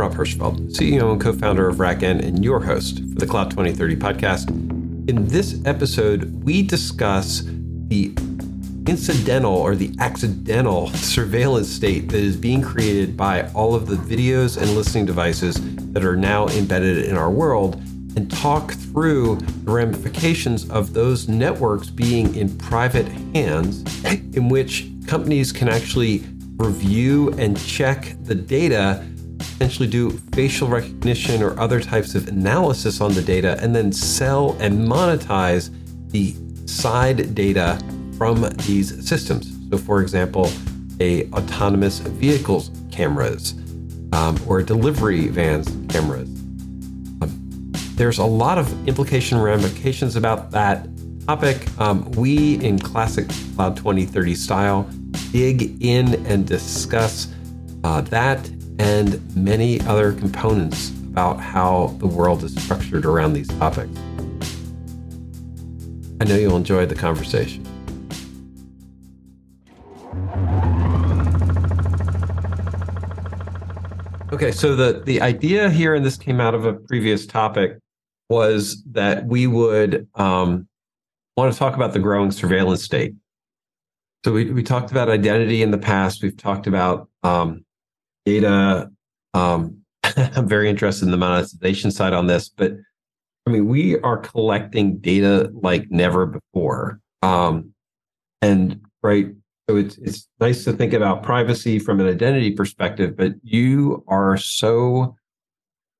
Rob Hirschfeld, CEO and co founder of RackN and your host for the Cloud 2030 podcast. In this episode, we discuss the incidental or the accidental surveillance state that is being created by all of the videos and listening devices that are now embedded in our world and talk through the ramifications of those networks being in private hands, in which companies can actually review and check the data, essentially do facial recognition or other types of analysis on the data, and then sell and monetize the side data from these systems. So, for example, a autonomous vehicles cameras um, or delivery vans cameras. Um, there's a lot of implication ramifications about that topic. Um, we, in classic Cloud 2030 style, dig in and discuss uh, that and many other components about how the world is structured around these topics. I know you'll enjoy the conversation. Okay, so the the idea here, and this came out of a previous topic, was that we would um, want to talk about the growing surveillance state. So we we talked about identity in the past. We've talked about um, data. Um, I'm very interested in the monetization side on this, but I mean, we are collecting data like never before. Um, and right, so it's it's nice to think about privacy from an identity perspective, but you are so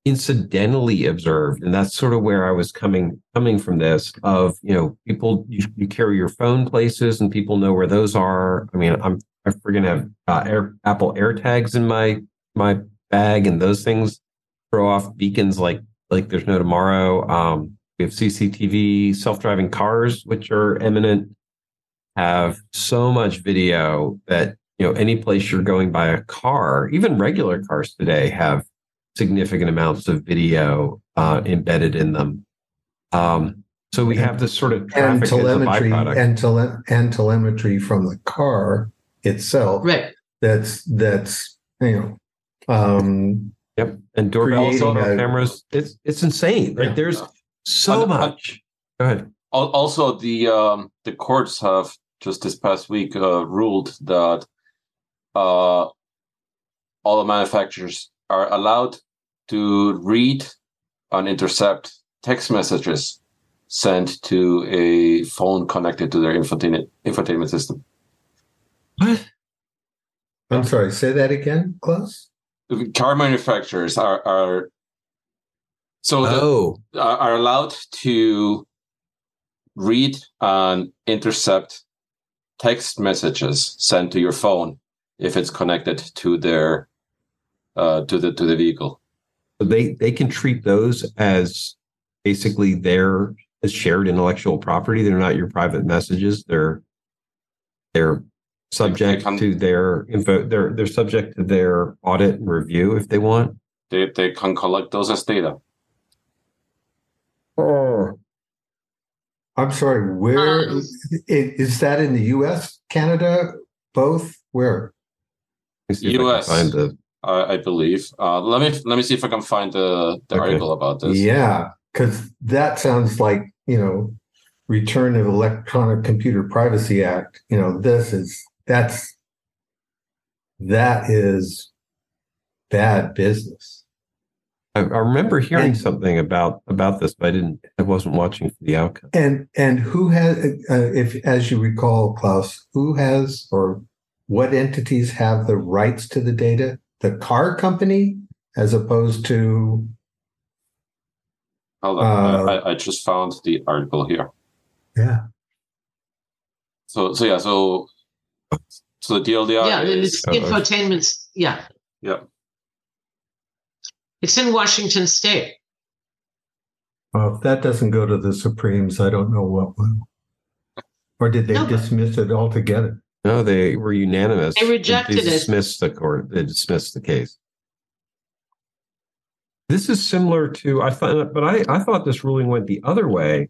incidentally observed, and that's sort of where I was coming coming from this. Of you know, people you, you carry your phone places, and people know where those are. I mean, I'm I freaking have uh, Air, Apple AirTags in my my bag, and those things throw off beacons like like there's no tomorrow. Um, we have CCTV, self driving cars, which are imminent. Have so much video that you know any place you're going by a car even regular cars today have significant amounts of video uh, embedded in them. Um, so we have this sort of and telemetry and, tele- and telemetry from the car itself right that's that's you know um yep and doorbell cameras it's it's insane like yeah. there's so much go ahead also the um, the courts have just this past week uh, ruled that uh, all the manufacturers are allowed to read and intercept text messages sent to a phone connected to their infotainment, infotainment system. What? I'm sorry, say that again, Klaus? Car manufacturers are, are so oh. the, are allowed to read and intercept text messages sent to your phone if it's connected to their uh, to the to the vehicle. They they can treat those as basically their as shared intellectual property. They're not your private messages. They're they're subject they, they to their info. They're they're subject to their audit and review if they want. They they can collect those as data. Oh, I'm sorry. Where um, is that in the U.S., Canada, both? Where? U.S. I, the... uh, I believe. Uh, let me let me see if I can find the the okay. article about this. Yeah, because that sounds like you know, Return of Electronic Computer Privacy Act. You know, this is that's that is bad business. I, I remember hearing and, something about about this, but I didn't. I wasn't watching for the outcome. And and who has, uh, if as you recall, Klaus, who has or what entities have the rights to the data? The car company, as opposed to. Hold on, uh, I, I just found the article here. Yeah. So so yeah so so the TLDR yeah is, it's infotainment yeah yeah it's in Washington State. Well, if that doesn't go to the Supremes, I don't know what will. Or did they no, dismiss it altogether? No, they were unanimous. They rejected it. they dismissed it. the court. They dismissed the case. This is similar to I thought, but I, I thought this ruling went the other way,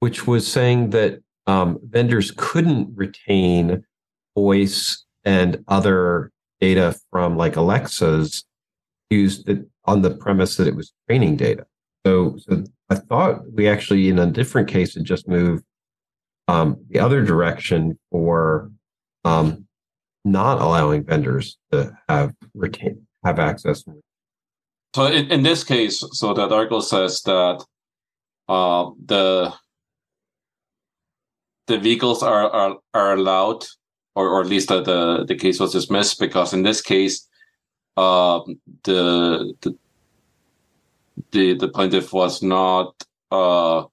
which was saying that um, vendors couldn't retain voice and other data from like Alexa's used that on the premise that it was training data. So, so I thought we actually, in a different case, had just moved um, the other direction for um, not allowing vendors to have retain have access. So in, in this case, so that article says that uh, the the vehicles are are, are allowed, or, or at least the, the, the case was dismissed because in this case, uh, the, the the the plaintiff was not uh,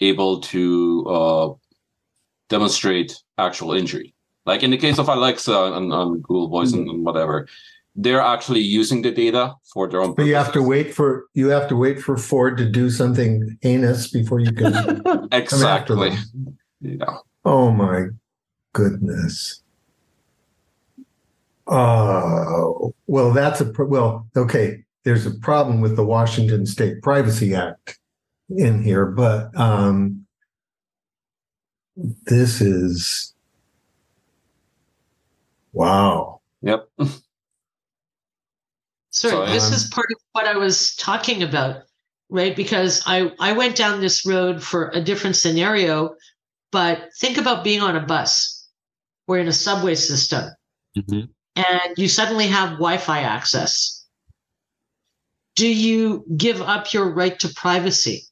able to uh, demonstrate actual injury. Like in the case of Alexa and, and Google Voice mm-hmm. and, whatever, they're actually using the data for their own. But you have to wait for you have to wait for Ford to do something heinous before you can exactly. Yeah. Oh my goodness. Uh, well, that's a well. Okay, there's a problem with the Washington State Privacy Act in here, but um, this is wow. Yep. Sorry, so, this um, is part of what I was talking about, right? Because I I went down this road for a different scenario, but think about being on a bus or in a subway system, mm-hmm. And you suddenly have Wi-Fi access. Do you give up your right to privacy?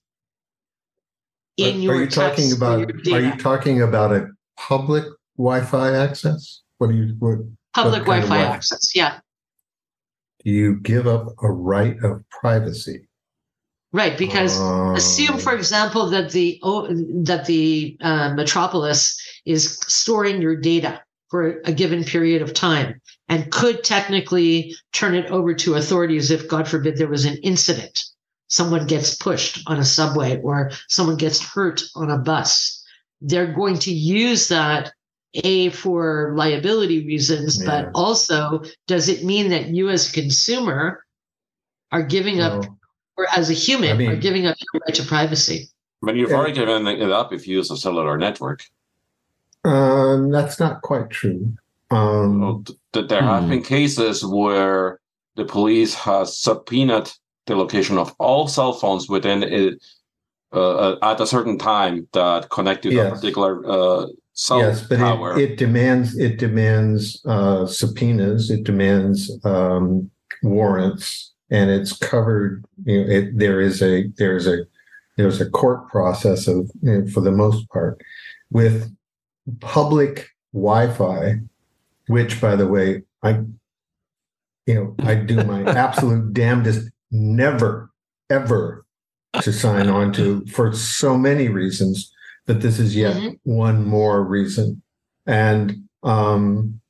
in your are you talking about are you talking about a public wi-fi access? What do you what public what wi-fi access yeah. Do you give up a right of privacy? Right because uh, assume for example that the oh, that the uh, metropolis is storing your data for a given period of time and could technically turn it over to authorities if god forbid there was an incident someone gets pushed on a subway or someone gets hurt on a bus, they're going to use that a for liability reasons, yeah. but also does it mean that you as a consumer are giving no. up, or as a human I mean, are giving up your right to privacy? But you've yeah. already given it up if you use a cellular network. Um, that's not quite true. Um, well, th- there hmm. have been cases where the police has subpoenaed the location of all cell phones within it uh, uh, at a certain time that connect to yes. a particular uh, cell yes, but tower. It, it demands it demands uh, subpoenas. It demands um, warrants, and it's covered. You know, it, there is a there is a there's a court process of you know, for the most part with public Wi-Fi, which, by the way, I you know I do my absolute damnedest never, ever to sign on to for so many reasons that this is yet mm-hmm. one more reason. And um,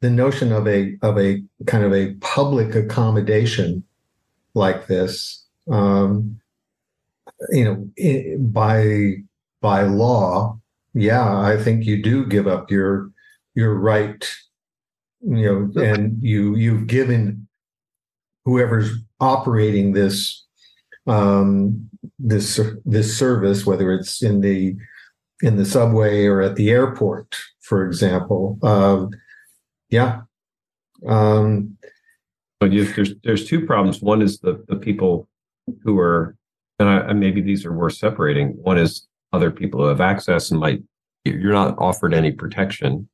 the notion of a of a kind of a public accommodation like this, um, you know, by by law, yeah, I think you do give up your your right, you know, and you you've given whoever's operating this um, this this service, whether it's in the in the subway or at the airport, for example. Um, yeah. Um, but you, there's there's two problems. One is the the people who are, and, I, and maybe these are worth separating. One is other people who have access and might you're not offered any protection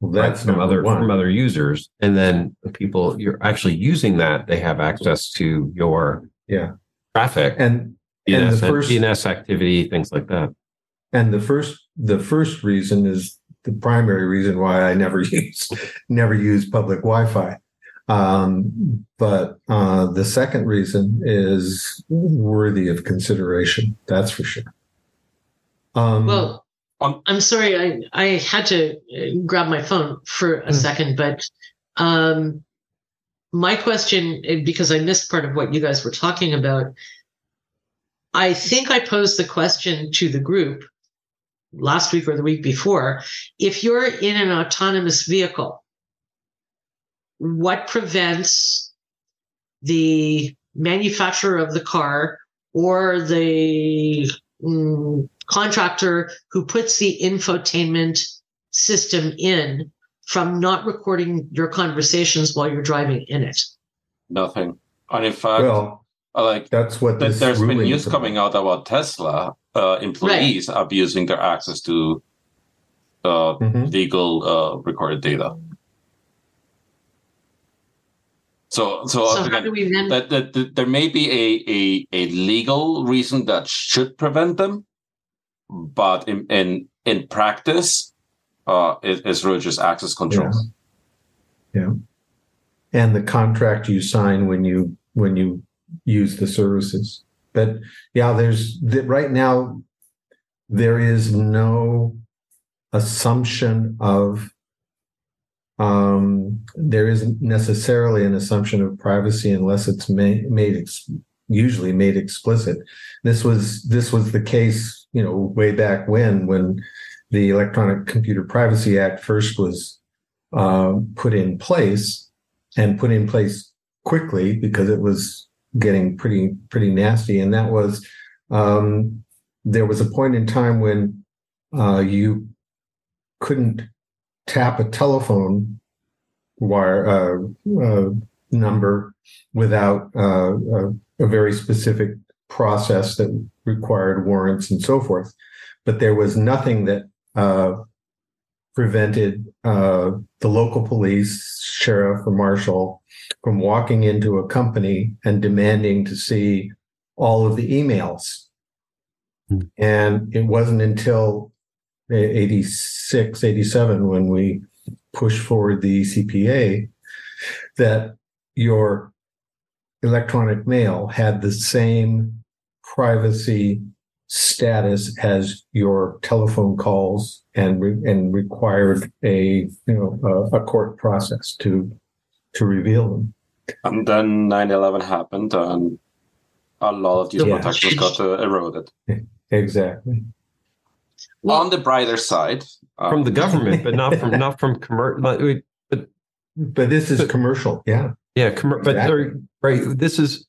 well, that's right, from other one. from other users, and then the people you're actually using that they have access to your yeah traffic and DNS, and the first DNS activity, things like that. And the first the first reason is the primary reason why I never use never use public Wi-Fi. Um, but uh, the second reason is worthy of consideration. That's for sure. Um, well, um, I'm sorry, I, I had to uh, grab my phone for a mm-hmm. second, but um, my question, uh, because I missed part of what you guys were talking about, I think I posed the question to the group last week or the week before. If you're in an autonomous vehicle, what prevents the manufacturer of the car or the mm, contractor who puts the infotainment system in from not recording your conversations while you're driving in it? Nothing. And in fact, well, uh, like that's what th- there's been news coming out about Tesla uh, employees abusing their access to uh, Mhm. legal uh, recorded data. So, so, So how again, do we then? that, that, that there may be a, a, a legal reason that should prevent them, but in in, in practice, uh, it, it's really just access control. Yeah. and the contract you sign when you when you use the services. But yeah, there's that right now there is no assumption of um there isn't necessarily an assumption of privacy unless it's made, ex- usually made explicit. This was this was the case you know way back when when the electronic computer privacy act first was um, put in place and put in place quickly because it was getting pretty pretty nasty. And that was um, there was a point in time when uh, you couldn't tap a telephone wire uh, uh, number without uh, a, a very specific process that required warrants and so forth but there was nothing that uh, prevented uh, the local police, sheriff, or marshal from walking into a company and demanding to see all of the emails. Hmm. And it wasn't until 86, 87 when we pushed forward the CPA that your electronic mail had the same privacy status as your telephone calls and re- and required a you know a, a court process to to reveal them. And then 9-11 happened, and a lot of these Yeah. protections got uh, eroded. Exactly. Well, On the brighter side, uh, from the government, but not from not from commercial. But but this is commercial. Yeah. Yeah, commer- but Exactly. right. This is,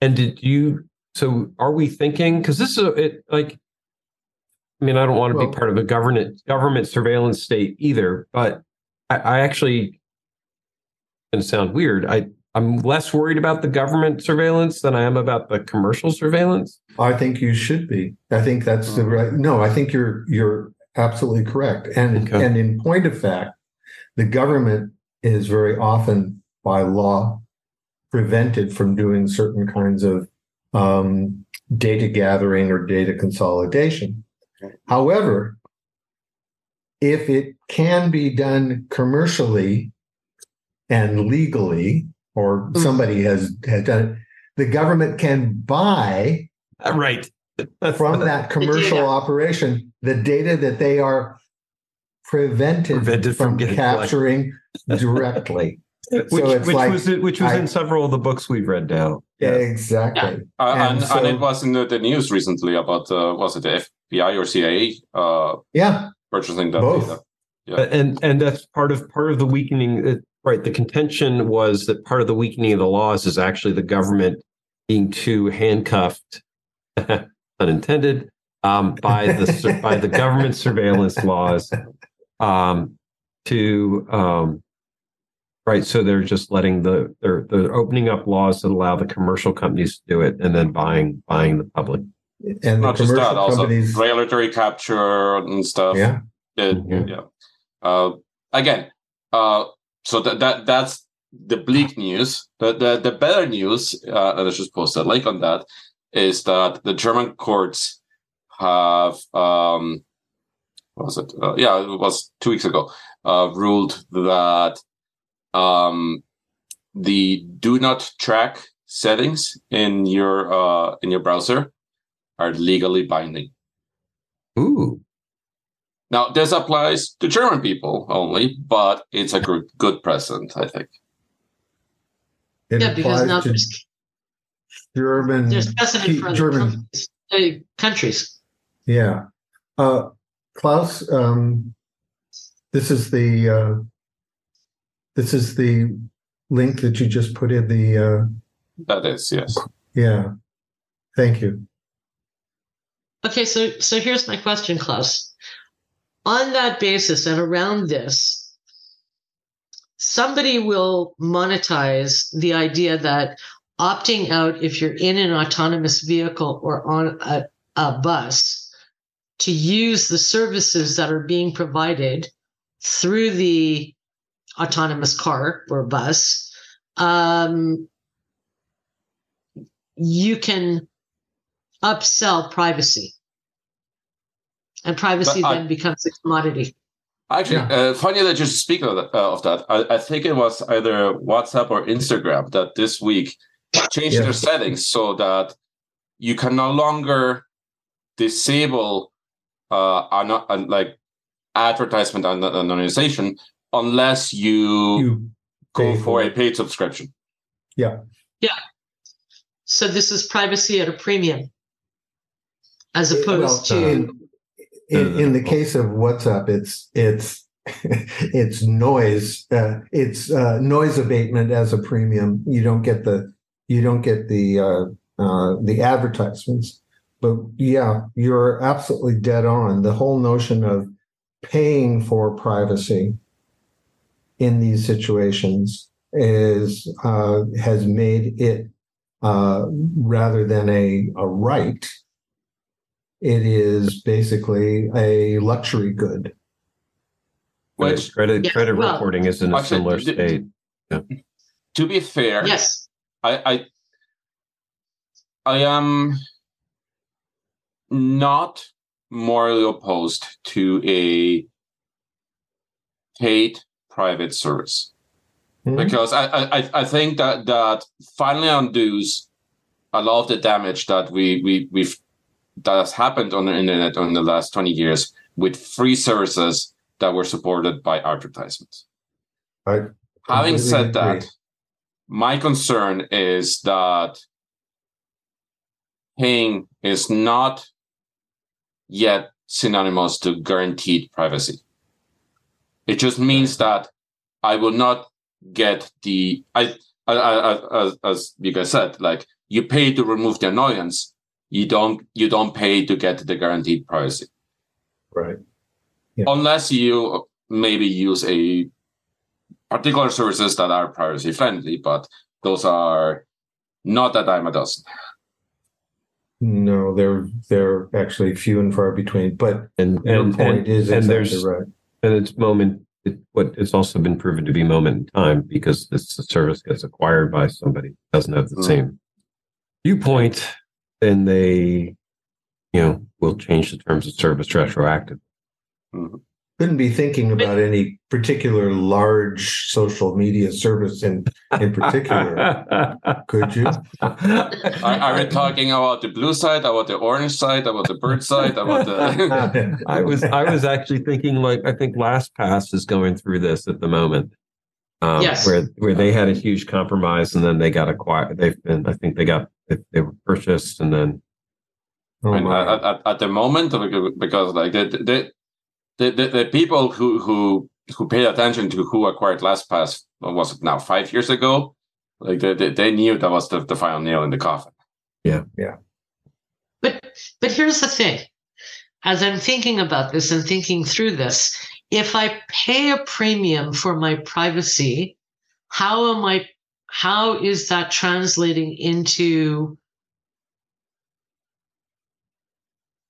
and did you? So are we thinking? Because this is a, it like. I mean, I don't want to Well- be part of a government government surveillance state either, but I, I actually. Going to sound weird. I I'm less worried about the government surveillance than I am about the commercial surveillance. I think you should be. I think that's the right. No, I think you're you're absolutely correct. And Okay. and in point of fact, the government is very often by law prevented from doing certain kinds of um, data gathering or data consolidation. Okay. However, if it can be done commercially and legally, or Mm. somebody has has done it, the government can buy Uh, right. That's from that commercial data. operation the data that they are prevented, Prevented from from, capturing directly. which, it's which like was which was I- in several of the books we've read now. Yeah. Exactly. uh, And and, and it was in the, the news recently about uh, was it the FBI or CIA uh, Yeah. purchasing that Both. data? Uh, and and that's part of part of the weakening uh, right the contention was that part of the weakening of the laws is actually the government being too handcuffed unintended um, by the by the government surveillance laws um, to um, right so they're just letting the they're they're opening up laws that allow the commercial companies to do it and then buying buying the public And Not just commercial that, also companies. regulatory capture and stuff. Yeah. It- Mhm. yeah. Uh, again, uh, so that that that's the bleak news. The the, the better news, uh, and I just post a link on that, is that the German courts have um, what was it? Uh, yeah, it was two weeks ago. Uh, ruled that um, the do not track settings in your uh, in your browser are legally binding. ooh Now, this applies to German people only, but it's a good, good precedent, I think. It yeah, because applies now there's, German. there's precedent for other German. companies, uh, countries. Yeah. Uh, Klaus, um, this is the uh, this is the link that you just put in the uh, That is, yes. yeah. Thank you. Okay, so so here's my question, Klaus. On that basis and around this, somebody will monetize the idea that opting out if you're in an autonomous vehicle or on a, a bus to use the services that are being provided through the autonomous car or bus, um, you can upsell privacy. And privacy I, then becomes a commodity. Actually, yeah. uh, funny that you speak of that. Uh, of that. I, I, think it was either WhatsApp or Instagram that this week changed yeah. their settings so that you can no longer disable uh, an, like advertisement and anonymization unless you, you go for a paid subscription. Yeah. Yeah. So this is privacy at a premium, as opposed well, to. In, in, in, the case of WhatsApp, it's it's it's noise. Uh, it's uh, noise abatement as a premium. You don't get the you don't get the uh, uh the advertisements. But yeah, you're absolutely dead on. The whole notion of paying for privacy in these situations is uh, has made it uh, rather than a, a right, it is basically a luxury good. Which credit yeah, credit well, reporting is in a similar to, state. Yeah. To be fair, yes, I, I I am not morally opposed to a paid private service mm-hmm. because I, I I think that that finally undoes a lot of the damage that we we we've that has happened on the internet in the last 20 years with free services that were supported by advertisements. I Having said agree. that, my concern is that paying is not yet synonymous to guaranteed privacy. It just means that I will not get the I, I, I, as, as you guys said, like you pay to remove the annoyance, you don't you don't pay to get the guaranteed privacy. Right. Yeah. Unless you maybe use a particular services that are privacy friendly, but those are not that dime a dozen. No, they're they're actually few and far between. But and and, point and, is and exactly there's, right. And it's moment it, what it's also been proven to be moment in time because this service gets acquired by somebody doesn't have the mm. same viewpoint, then they, you know, will change the terms of service retroactive. Mm-hmm couldn't be thinking about any particular large social media service in in particular could you are, are, we talking about the blue side about the orange side about the bird side about the i was i was actually thinking like i think lastpass is going through this at the moment um, yes. where where they had a huge compromise and then they got acquired they've been i think they got they, they were purchased and then oh at, at, at, the moment because like they, they the, the, the people who who who paid attention to who acquired LastPass was it now five years ago? Like they, they, they knew that was the, the final nail in the coffin. Yeah, yeah. But but here's the thing. As I'm thinking about this and thinking through this, if I pay a premium for my privacy, how am I how is that translating into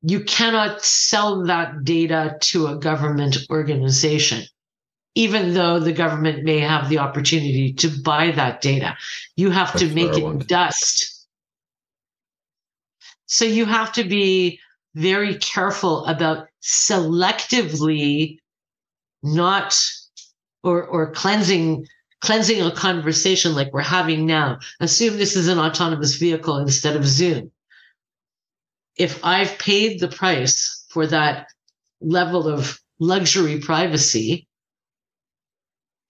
you cannot sell that data to a government organization, even though the government may have the opportunity to buy that data. You have That's to make it dust. So you have to be very careful about selectively not or or cleansing cleansing a conversation like we're having now. Assume this is an autonomous vehicle instead of Zoom if I've paid the price for that level of luxury privacy,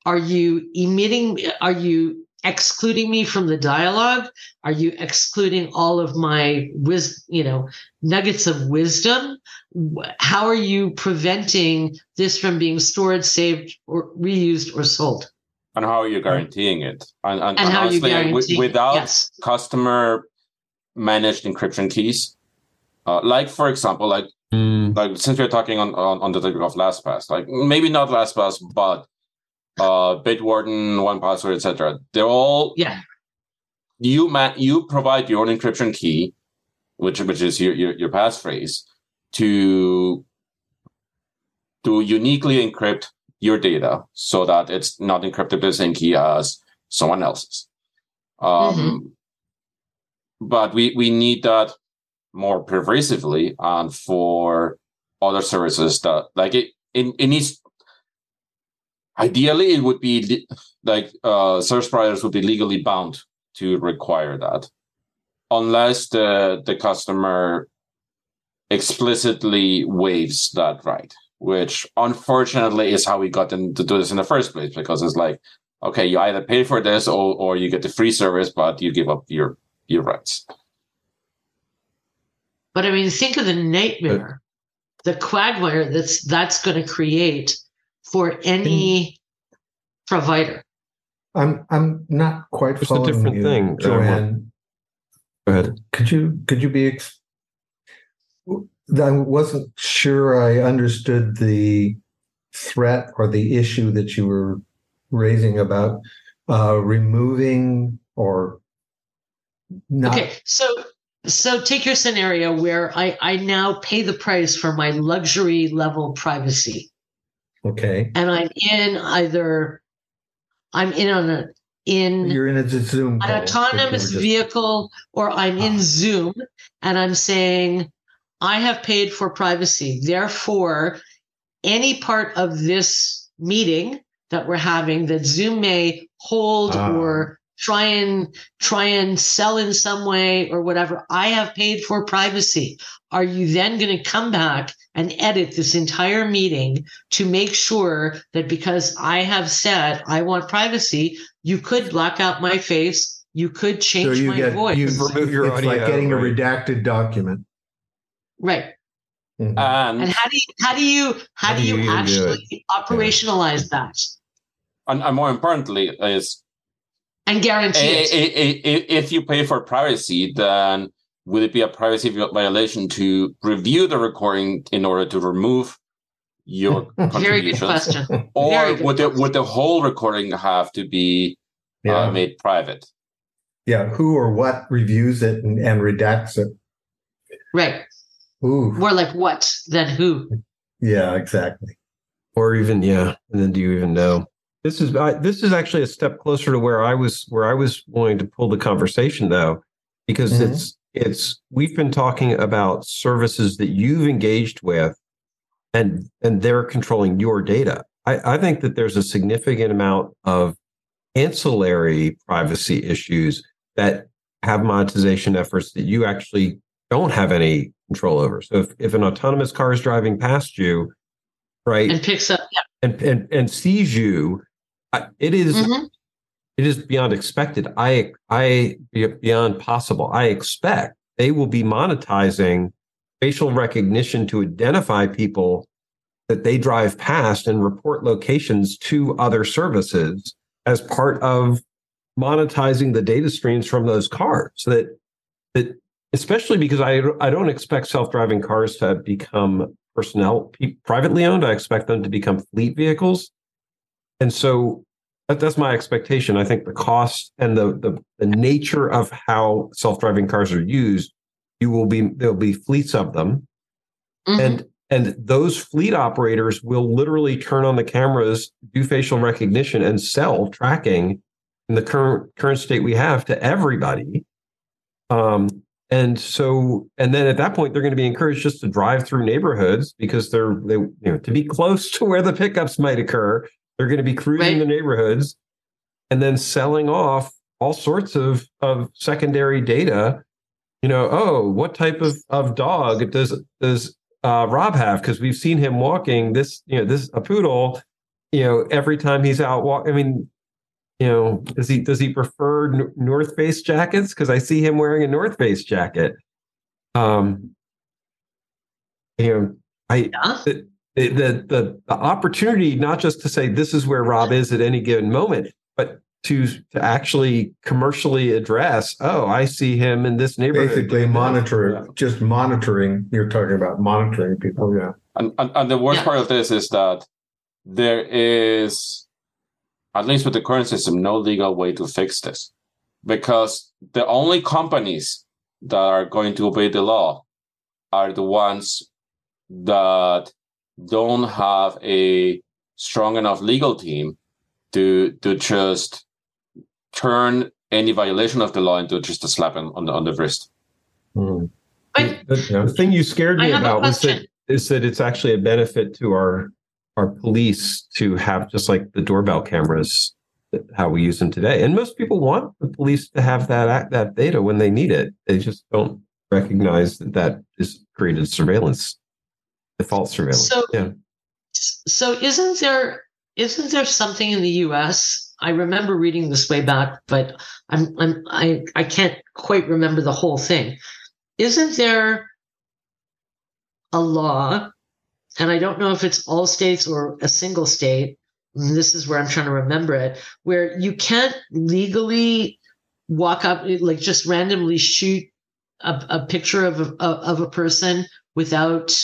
are you emitting, are you excluding me from the dialogue? Are you excluding all of my wis, you know, nuggets of wisdom? How are you preventing this from being stored, saved, or reused or sold? And how are you guaranteeing it? And, and, and, and how honestly, are you guaranteeing without yes. customer managed encryption keys, uh, like for example, like mm. like since we're talking on, on, on the topic of LastPass, like maybe not LastPass, but uh, Bitwarden, 1Password, etc. They're all yeah you ma- you provide your own encryption key, which which is your your, your passphrase, to to uniquely encrypt your data so that it's not encrypted same key as someone else's. Um, mm-hmm. But we we need that more pervasively and for other services that like it it, it needs ideally it would be like uh service providers would be legally bound to require that unless the the customer explicitly waives that right which unfortunately is how we got them to do this in the first place because it's like okay you either pay for this or, or you get the free service but you give up your your rights but i mean think of the nightmare the quagmire that's that's going to create for any provider. I'm I'm not quite it's following a different you, thing, Joanne. Go ahead. Could you could you be? Ex- I wasn't sure I understood the threat or the issue that you were raising about uh, removing or not. Okay, so so take your scenario where I, I now pay the price for my luxury level privacy. Okay. And I'm in either I'm in on a in you're in a Zoom an autonomous just... vehicle or I'm in ah. Zoom and I'm saying I have paid for privacy. Therefore, any part of this meeting that we're having that Zoom may hold ah. or try and try and sell in some way or whatever i have paid for privacy are you then going to come back and edit this entire meeting to make sure that because i have said i want privacy you could black out my face you could change so you my get, voice you remove your it's audio, like getting right. a redacted document right mm-hmm. um, and how do you how do you how, how do you, you actually operationalize yeah. that and, and more importantly is and guarantee it. If you pay for privacy, then would it be a privacy violation to review the recording in order to remove your Very good question. Or would the, would the whole recording have to be uh, yeah. uh, made private? Yeah, who or what reviews it and, and redacts it? Right. Ooh. More like what than who? Yeah, exactly. Or even yeah, and then do you even know? This is I, this is actually a step closer to where I was where I was wanting to pull the conversation though, because mm-hmm. it's it's we've been talking about services that you've engaged with, and and they're controlling your data. I, I think that there's a significant amount of ancillary privacy issues that have monetization efforts that you actually don't have any control over. So if, if an autonomous car is driving past you, right, and picks up, yeah. and, and and sees you it is, mm-hmm. it is beyond expected. I I beyond possible. I expect they will be monetizing facial recognition to identify people that they drive past and report locations to other services as part of monetizing the data streams from those cars so that that especially because I I don't expect self-driving cars to become personnel privately owned. I expect them to become fleet vehicles. And so that, that's my expectation. I think the cost and the, the, the nature of how self driving cars are used, you will be there'll be fleets of them, mm-hmm. and and those fleet operators will literally turn on the cameras, do facial recognition, and sell tracking in the current current state we have to everybody. Um, and so, and then at that point, they're going to be encouraged just to drive through neighborhoods because they're they you know to be close to where the pickups might occur they're going to be cruising right. the neighborhoods and then selling off all sorts of, of secondary data. You know, oh, what type of, of dog does does uh, Rob have? Because we've seen him walking this, you know, this a poodle. You know, every time he's out walk. I mean, you know, does he does he prefer North Face jackets? Because I see him wearing a North Face jacket. Um, you know, I yeah the, the the opportunity not just to say this is where Rob is at any given moment, but to to actually commercially address. Oh, I see him in this neighborhood. Basically, monitor just monitoring. You're talking about monitoring people, yeah. And and, and the worst yeah. part of this is that there is, at least with the current system, no legal way to fix this. because the only companies that are going to obey the law are the ones that don't have a strong enough legal team to to just turn any violation of the law into just a slap on the on the wrist. Mm. I, the, the, thing you scared me about was that is that it's actually a benefit to our our police to have just like the doorbell cameras how we use them today. And most people want the police to have that that data when they need it. They just don't recognize that that is created surveillance, default surveillance. So, yeah. So isn't there isn't there something in the U.S. I remember reading this way back, but I'm, I'm I I can't quite remember the whole thing. Isn't there a law, and I don't know if it's all states or a single state. this is where I'm trying to remember it, where you can't legally walk up, like just randomly shoot a, a picture of a, of a person without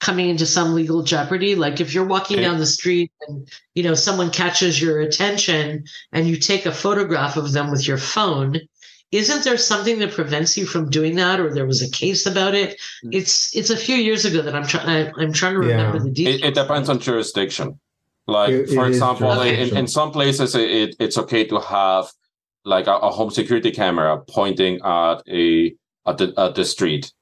coming into some legal jeopardy like if you're walking okay. down the street and you know someone catches your attention and you take a photograph of them with your phone isn't there something that prevents you from doing that or there was a case about it mm. it's it's a few years ago that i'm trying i'm trying to remember yeah. the details it, it, depends on jurisdiction like it, for it example in, in some places it, it's okay to have like a, a, home security camera pointing at a at the at the street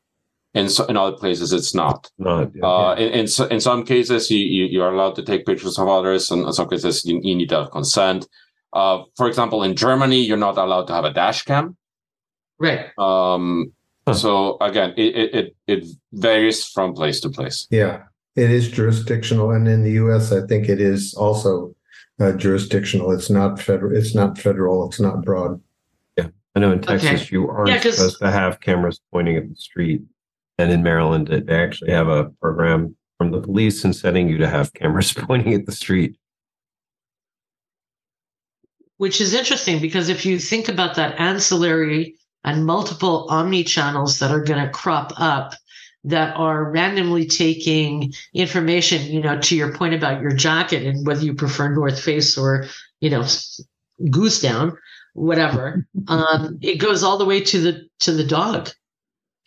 in so, in other places it's not. Not. Yeah, uh, yeah. In, in, in some cases you, you, you are allowed to take pictures of others, and in some cases you, you need to have consent. Uh, for example, in Germany, you're not allowed to have a dash cam. Right. Um, huh. So again, it, it it varies from place to place. Yeah, it is jurisdictional, and in the U.S., I think it is also uh, jurisdictional. It's not federal. It's not federal. It's not broad. Yeah, I know in Texas okay. you aren't yeah, supposed to have cameras pointing at the street, and in Maryland they actually have a program from the police and setting you to have cameras pointing at the street which is interesting because if you think about that ancillary and multiple omni channels that are going to crop up that are randomly taking information, you know, to your point about your jacket and whether you prefer North Face or, you know, goose down, whatever. um, it goes all the way to the to the dog,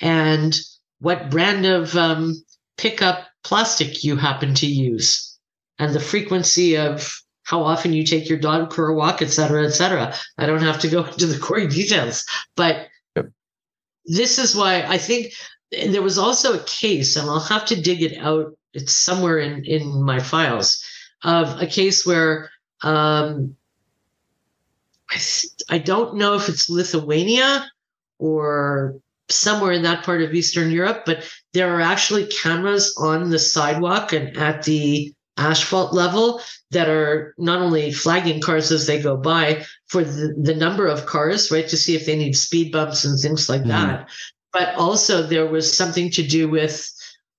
and what brand of um, pickup plastic you happen to use, and the frequency of how often you take your dog for a walk, et cetera, et cetera. I don't have to go into the gory details, but yep. this is why I think there was also a case, and I'll have to dig it out. It's somewhere in in my files of a case where um, I, I don't know if it's Lithuania or somewhere in that part of Eastern Europe, but there are actually cameras on the sidewalk and at the asphalt level that are not only flagging cars as they go by for the, the number of cars, right, to see if they need speed bumps and things like mm that. But also, there was something to do with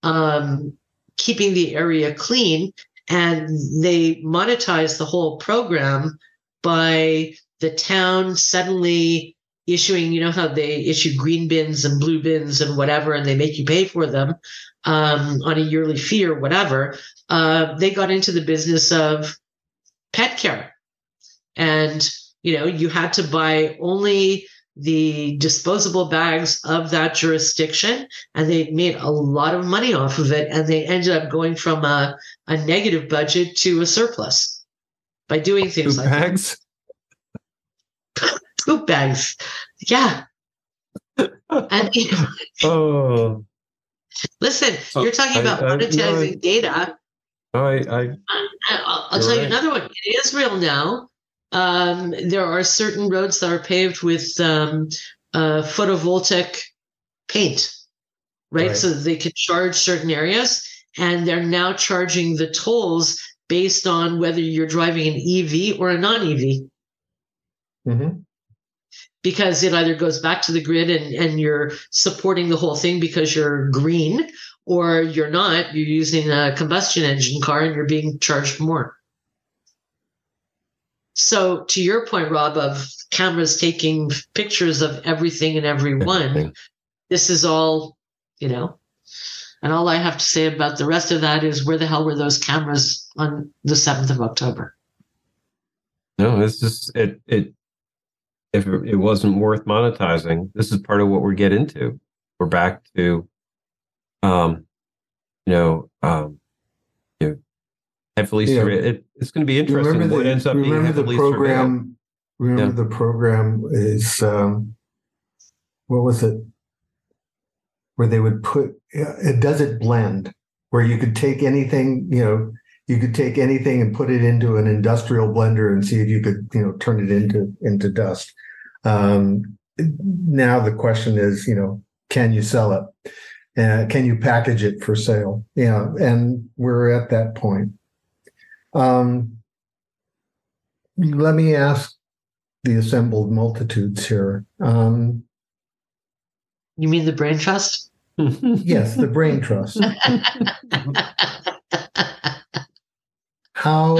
um, keeping the area clean. And they monetized the whole program by the town suddenly issuing, you know, how they issue green bins and blue bins and whatever, and they make you pay for them um, on a yearly fee or whatever. Uh, they got into the business of pet care. And, you know, you had to buy only the disposable bags of that jurisdiction and they made a lot of money off of it and they ended up going from a, a negative budget to a surplus by doing things Poop like bags poop bags. Yeah. and oh. Listen, so you're talking about I, monetizing I, data. I, I, I'll, I'll tell right. you another one. In Israel now, um, there are certain roads that are paved with um, uh, photovoltaic paint, right? right? So they can charge certain areas, and they're now charging the tolls based on whether you're driving an EV or a non-EV. Mm-hmm because it either goes back to the grid and, and you're supporting the whole thing because you're green or you're not, you're using a combustion engine car and you're being charged more. So to your point, Rob, of cameras taking pictures of everything and everyone, this is all, you know, and all I have to say about the rest of that is where the hell were those cameras on the 7th of October? No, it's just, it, it, if it wasn't worth monetizing, this is part of what we get into. We're back to, um, you know, um, you know, heavily yeah. it, it's going to be interesting remember what the, ends up being heavily the program. Surveilled. Remember yeah. the program is um, what was it? Where they would put it does it blend where you could take anything you know you could take anything and put it into an industrial blender and see if you could you know turn it into into dust um, now the question is you know can you sell it uh, can you package it for sale? Yeah and we're at that point. Um, let me ask the assembled multitudes here um, you mean the brain trust? Yes the brain trust. How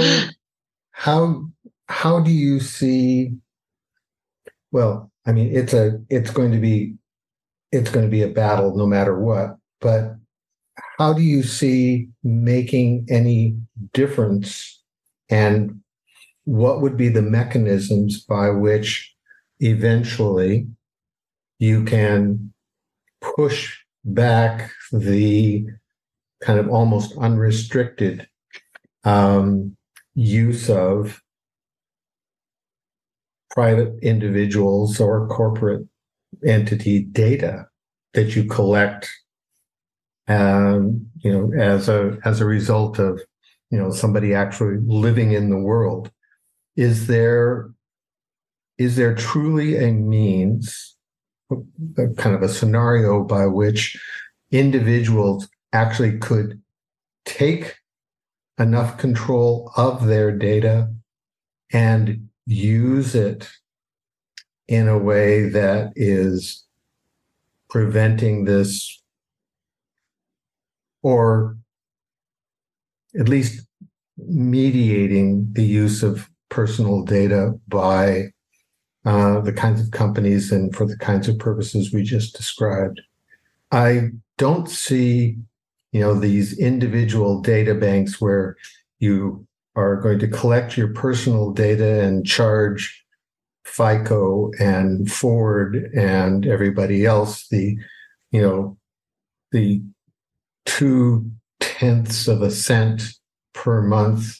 how how do you see well i mean it's a it's going to be it's going to be a battle no matter what but how do you see making any difference? And what would be the mechanisms by which eventually you can push back the kind of almost unrestricted um, use of private individuals or corporate entity data that you collect um, you know as a as a result of you know somebody actually living in the world. Is there is there truly a means a kind of a scenario by which individuals actually could take enough control of their data and use it in a way that is preventing this or at least mediating the use of personal data by uh, the kinds of companies and for the kinds of purposes we just described. I don't see you know these individual data banks where you are going to collect your personal data and charge FICO and Ford and everybody else the you know the two tenths of a cent per month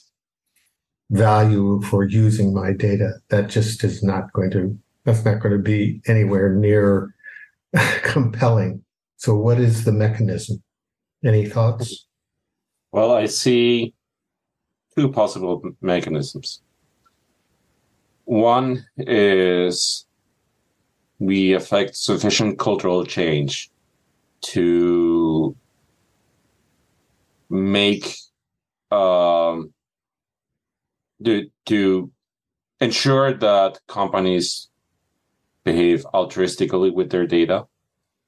value for using my data. That just is not going to that's not going to be anywhere near compelling. So what is the mechanism? Any thoughts? Well, I see two possible mechanisms. One is we affect sufficient cultural change to make um, to, to ensure that companies behave altruistically with their data,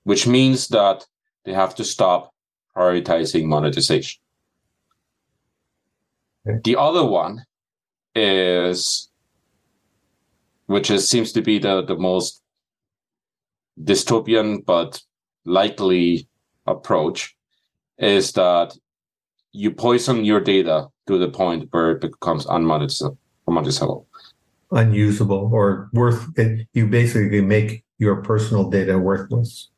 which means that they have to stop prioritizing monetization. Okay. The other one is, which is, seems to be the, the most dystopian but likely approach, is that you poison your data to the point where it becomes unmonetizable. Unusable or worth it, you basically make your personal data worthless.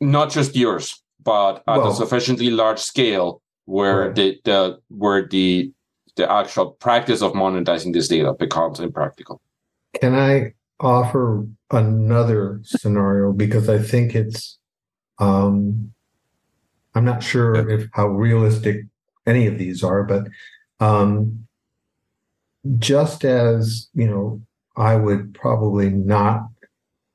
Not just yours, but at well, a sufficiently large scale where right. the, the where the the actual practice of monetizing this data becomes impractical. Can I offer another scenario? Because I think it's um I'm not sure if how realistic any of these are, but um just as, you know, I would probably not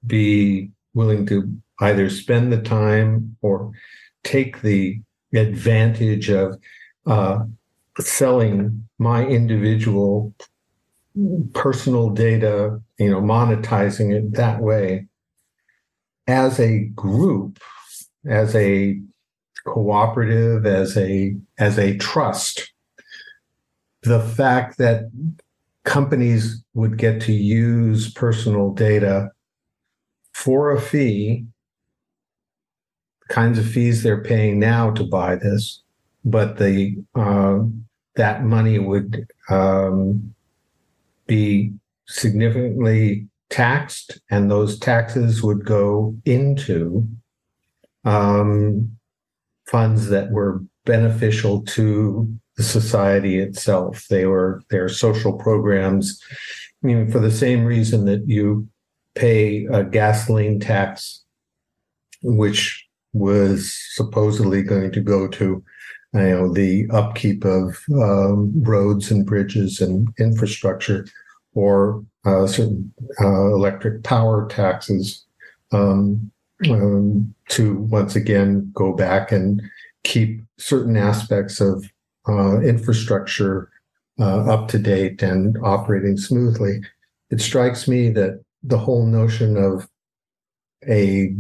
be willing to either spend the time or take the advantage of uh, selling my individual personal data, you know, monetizing it that way. As a group, as a cooperative, as a as a trust, the fact that companies would get to use personal data for a fee kinds of fees they're paying now to buy this, but the uh, that money would um, be significantly taxed, and those taxes would go into um, funds that were beneficial to the society itself. They were their social programs. I mean, for the same reason that you pay a gasoline tax, which was supposedly going to go to you know the upkeep of um, roads and bridges and infrastructure or uh, certain uh, electric power taxes um, um, to once again go back and keep certain aspects of uh, infrastructure uh, up to date and operating smoothly. It strikes me that the whole notion of a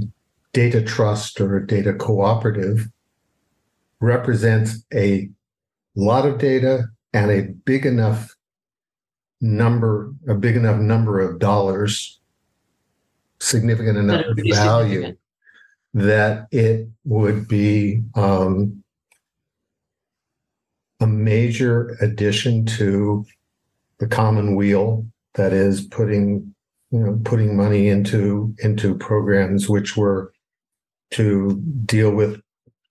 data trust or a data cooperative represents a lot of data and a big enough number, a big enough number of dollars, significant enough value significant. that it would be um, a major addition to the commonweal that is putting you know putting money into into programs which were to deal with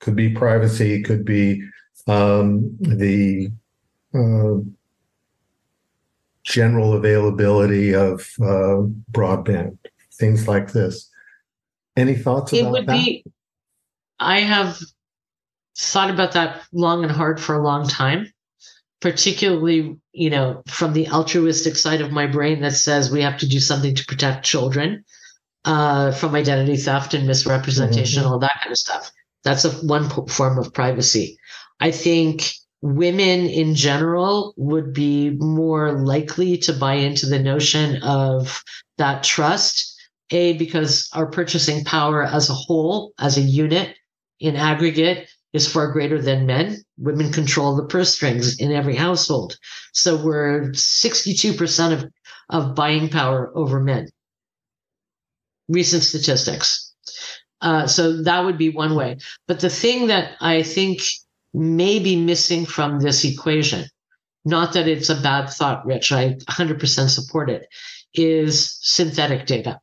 could be privacy could be um, the uh, general availability of uh, broadband things like this any thoughts it would that? be i have thought about that long and hard for a long time, particularly, you know, from the altruistic side of my brain that says we have to do something to protect children uh, from identity theft and misrepresentation, mm-hmm. all that kind of stuff. That's a one form of privacy. I think women in general would be more likely to buy into the notion of that trust. A, because our purchasing power as a whole, as a unit in aggregate, is far greater than men. Women control the purse strings in every household. So we're 62% of, of buying power over men. Recent statistics. Uh, so that would be one way. But the thing that I think may be missing from this equation, not that it's a bad thought, Rich, I 100% support it, is synthetic data.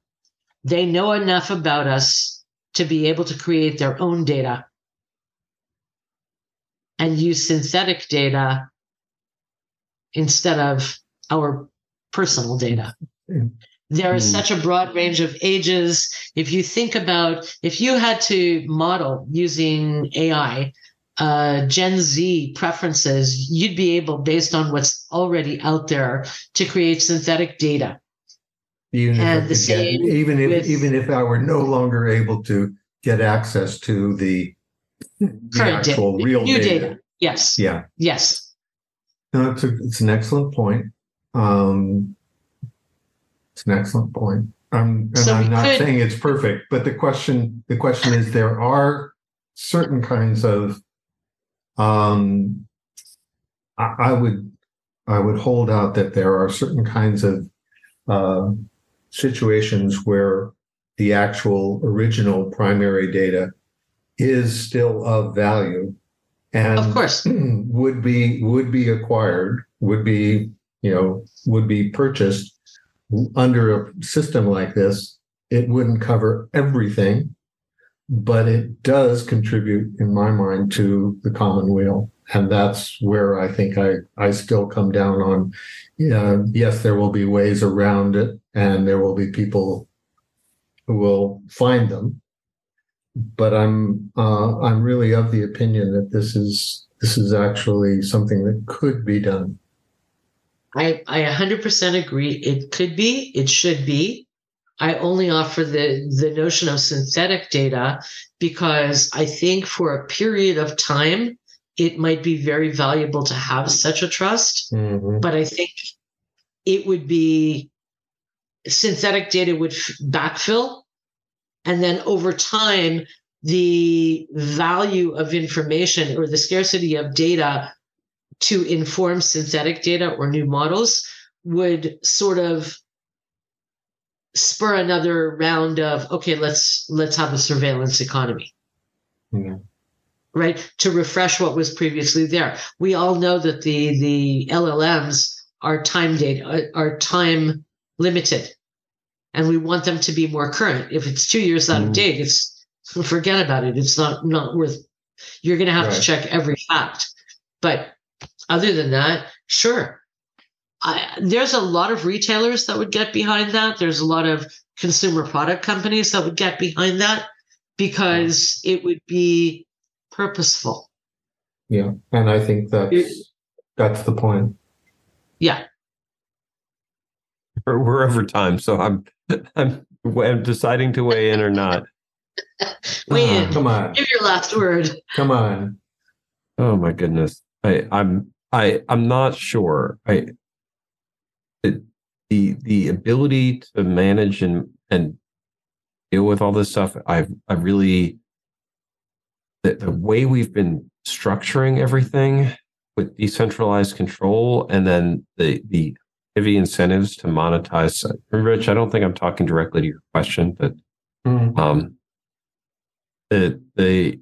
They know enough about us to be able to create their own data and use synthetic data instead of our personal data. There is mm. such a broad range of ages. If you think about, if you had to model using AI, uh, Gen Z preferences, you'd be able, based on what's already out there, to create synthetic data. Even and if, get, even if with, even if I were no longer able to get access to the the actual data. real New data. data. Yes. Yeah. Yes. No, it's, a, it's an excellent point. Um, it's an excellent point. I'm, and so I'm not could, saying it's perfect, but the question the question is there are certain kinds of um, I, I would I would hold out that there are certain kinds of uh, situations where the actual original primary data is still of value and of course would be would be acquired would be you know would be purchased under a system like this it wouldn't cover everything but it does contribute in my mind to the commonweal and that's where i think i i still come down on uh, yes there will be ways around it and there will be people who will find them but I'm uh, I'm really of the opinion that this is this is actually something that could be done. I I 100% agree. It could be. It should be. I only offer the the notion of synthetic data because I think for a period of time it might be very valuable to have such a trust. Mm-hmm. But I think it would be synthetic data would backfill and then over time, the value of information or the scarcity of data to inform synthetic data or new models would sort of spur another round of okay let's let's have a surveillance economy yeah. right to refresh what was previously there we all know that the the llms are time data are time limited and we want them to be more current. If it's two years out of mm. date, it's forget about it. It's not not worth. You're going to have right. to check every fact. But other than that, sure. I, there's a lot of retailers that would get behind that. There's a lot of consumer product companies that would get behind that because it would be purposeful. Yeah, and I think that's it, that's the point. Yeah. We're, we're over time, so I'm I'm I'm deciding to weigh in or not. weigh in. Come on. Give your last word. Come on. Oh my goodness. I I'm I I'm not sure. I it, the the ability to manage and and deal with all this stuff. I've I really the, the way we've been structuring everything with decentralized control and then the the heavy incentives to monetize. Rich, I don't think I'm talking directly to your question, but mm. um, the the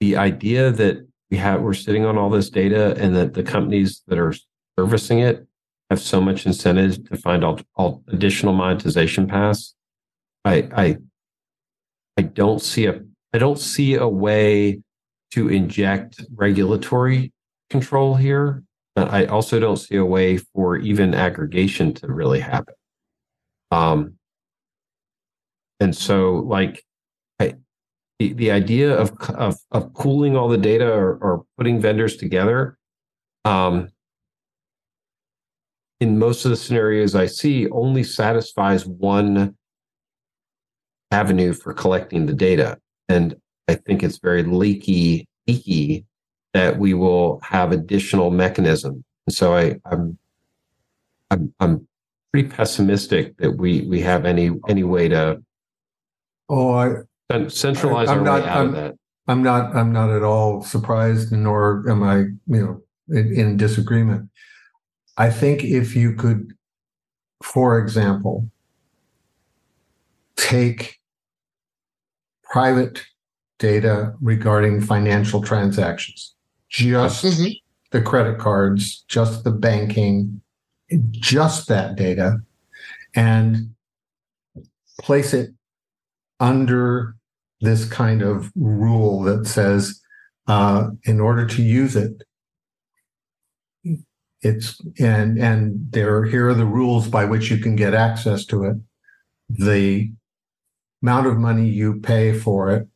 the idea that we have we're sitting on all this data and that the companies that are servicing it have so much incentive to find all, all additional monetization paths. I I I don't see a I don't see a way to inject regulatory control here. But I also don't see a way for even aggregation to really happen. Um, and so, like, the, the idea of, of of pooling all the data or, or putting vendors together, um, in most of the scenarios I see, only satisfies one avenue for collecting the data. And I think it's very leaky, leaky that we will have additional mechanism. And so I, I'm, I'm, I'm pretty pessimistic that we we have any any way to oh I centralize I, am our not, way out I'm, of that. I'm not I'm not at all surprised, nor am I you know in, in disagreement. I think if you could, for example, take private data regarding financial transactions, just mm-hmm. the credit cards, just the banking, just that data, and place it under this kind of rule that says, uh, in order to use it, it's and and there here are the rules by which you can get access to it. The amount of money you pay for it,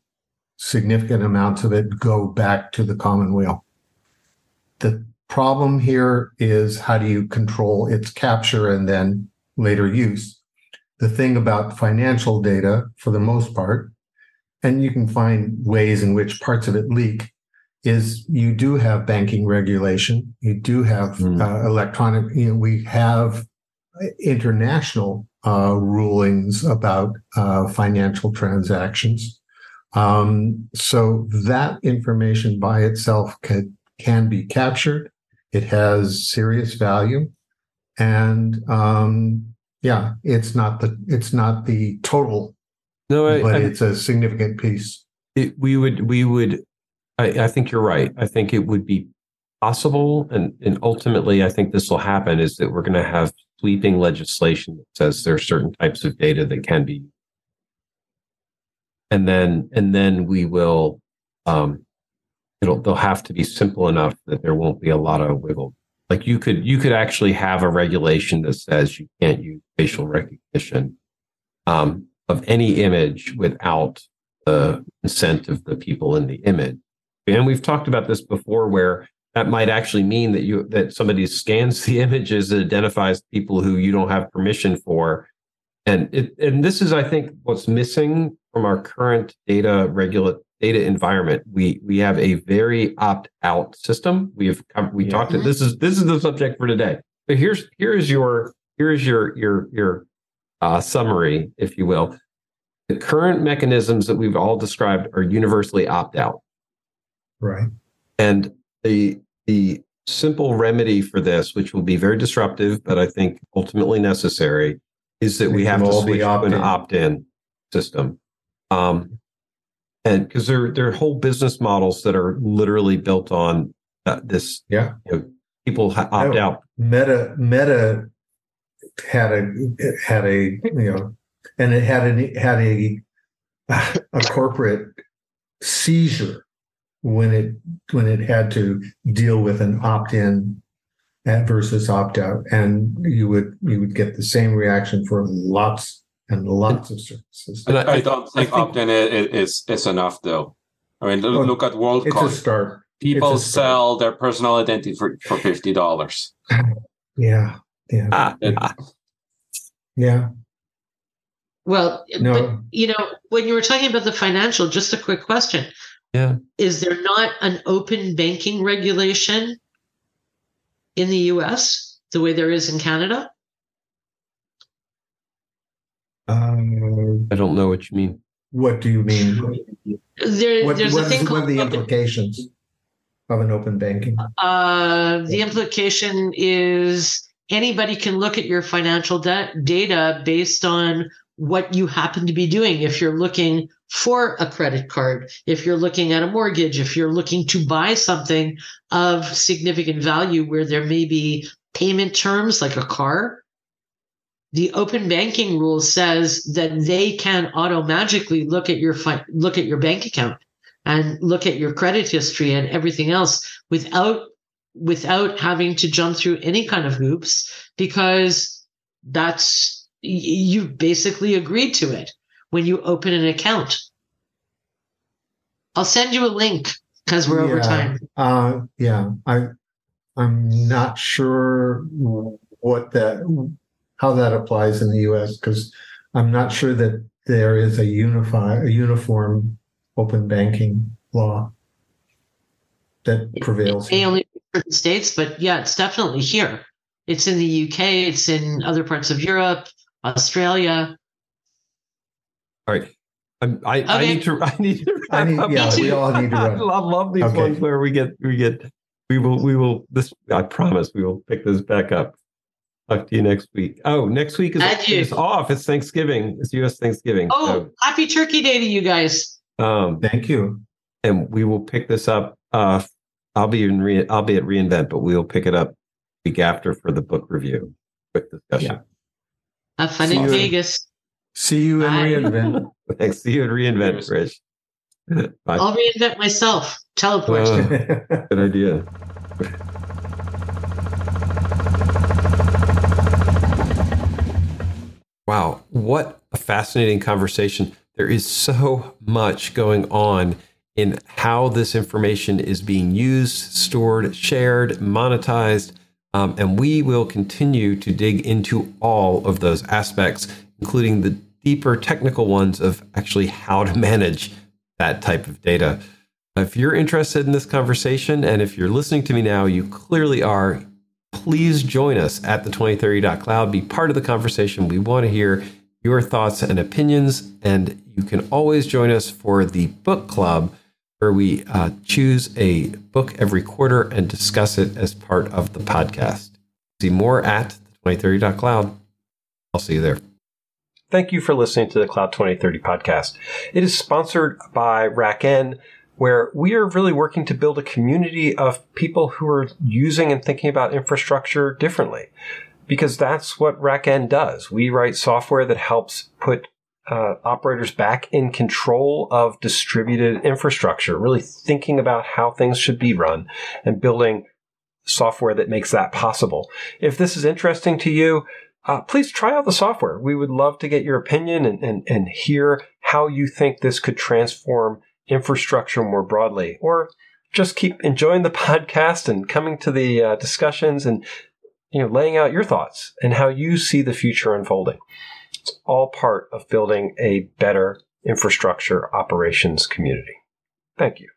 significant amounts of it go back to the commonweal. The problem here is how do you control its capture and then later use? The thing about financial data, for the most part, and you can find ways in which parts of it leak, is you do have banking regulation. You do have mm. uh, electronic, you know, we have international uh, rulings about uh, financial transactions. Um, so that information by itself can, can be captured. It has serious value, and um, yeah, it's not the it's not the total, no, I, but I, it's a significant piece. It, we would we would, I, I think you're right. I think it would be possible, and and ultimately, I think this will happen. Is that we're going to have sweeping legislation that says there are certain types of data that can be and then and then we will um it'll they'll have to be simple enough that there won't be a lot of wiggle like you could you could actually have a regulation that says you can't use facial recognition um, of any image without the consent of the people in the image. And we've talked about this before where that might actually mean that you that somebody scans the images and identifies people who you don't have permission for. And it and this is i think what's missing from our current data regulate data environment. We we have a very opt out system. We've we yeah. talked to this is this is the subject for today. But here's here's your here's your your your uh, summary if you will the current mechanisms that we've all described are universally opt out right and the the simple remedy for this, which will be very disruptive, but I think ultimately necessary, is that we have to switch to an opt-in system. Um, and because there, there are whole business models that are literally built on uh, this. Yeah. You know, people opt out. Meta, Meta had a had a you know, and it had a had a a corporate seizure when it when it had to deal with an opt-in versus opt-out, and you would you would get the same reaction for lots and lots of services. And I, I don't think, think opt-in is is enough, though. I mean, look, oh, look at WorldCoin. It's a start. People sell their personal identity for, for fifty dollars. Yeah, yeah, ah, ah. yeah. Well, no. but you know, when you were talking about the financial, just a quick question. Yeah. Is there not an open banking regulation in the US the way there is in Canada? Um, I don't know what you mean. What do you mean? There, what, there's what a thing is, called what are the open, implications of an open banking? Uh, the implication is anybody can look at your financial de- data based on what you happen to be doing. If you're looking for a credit card, if you're looking at a mortgage, if you're looking to buy something of significant value where there may be payment terms like a car, the open banking rule says that they can automatically look at your fi- look at your bank account and look at your credit history and everything else without without having to jump through any kind of hoops because that's you basically agreed to it when you open an account. I'll send you a link because we're yeah, over time. Uh, yeah, I I'm not sure what that how that applies in the U.S. because I'm not sure that there is a unify a uniform open banking law that prevails. It may only states, but yeah, it's definitely here. It's in the UK. It's in other parts of Europe, Australia. All right. I'm, I, okay. I need to. I need to. I need, yeah, we all need to. Run. I love these okay. ones where we get we get we will we will this. I promise we will pick this back up. Talk to you next week. Oh, next week is, is off. It's Thanksgiving. It's U.S. Thanksgiving. Oh, so. happy Turkey Day to you guys. Um, Thank you. And we will pick this up. Uh, I'll be in re- I'll be at reInvent, but we'll pick it up week after for the book review. Quick discussion. Yeah. Have fun see in Vegas. See you in Bye. reInvent. Thanks. See you in reInvent, Rich. Bye. I'll reinvent myself. Teleport. Uh, good idea. Wow, what a fascinating conversation. There is so much going on in how this information is being used, stored, shared, monetized. Um, and we will continue to dig into all of those aspects, including the deeper technical ones of actually how to manage that type of data. If you're interested in this conversation, and if you're listening to me now, you clearly are, please join us at the 2030.cloud. Be part of the conversation. We want to hear your thoughts and opinions. And you can always join us for the book club, where we uh, choose a book every quarter and discuss it as part of the podcast. See more at the 2030.cloud. I'll see you there. Thank you for listening to the Cloud 2030 podcast. It is sponsored by RackN where we are really working to build a community of people who are using and thinking about infrastructure differently. Because that's what RackN does. We write software that helps put uh, operators back in control of distributed infrastructure, really thinking about how things should be run and building software that makes that possible. If this is interesting to you, uh, please try out the software. We would love to get your opinion and, and, and hear how you think this could transform infrastructure more broadly, or just keep enjoying the podcast and coming to the uh, discussions and you know laying out your thoughts and how you see the future unfolding. It's all part of building a better infrastructure operations community. Thank you.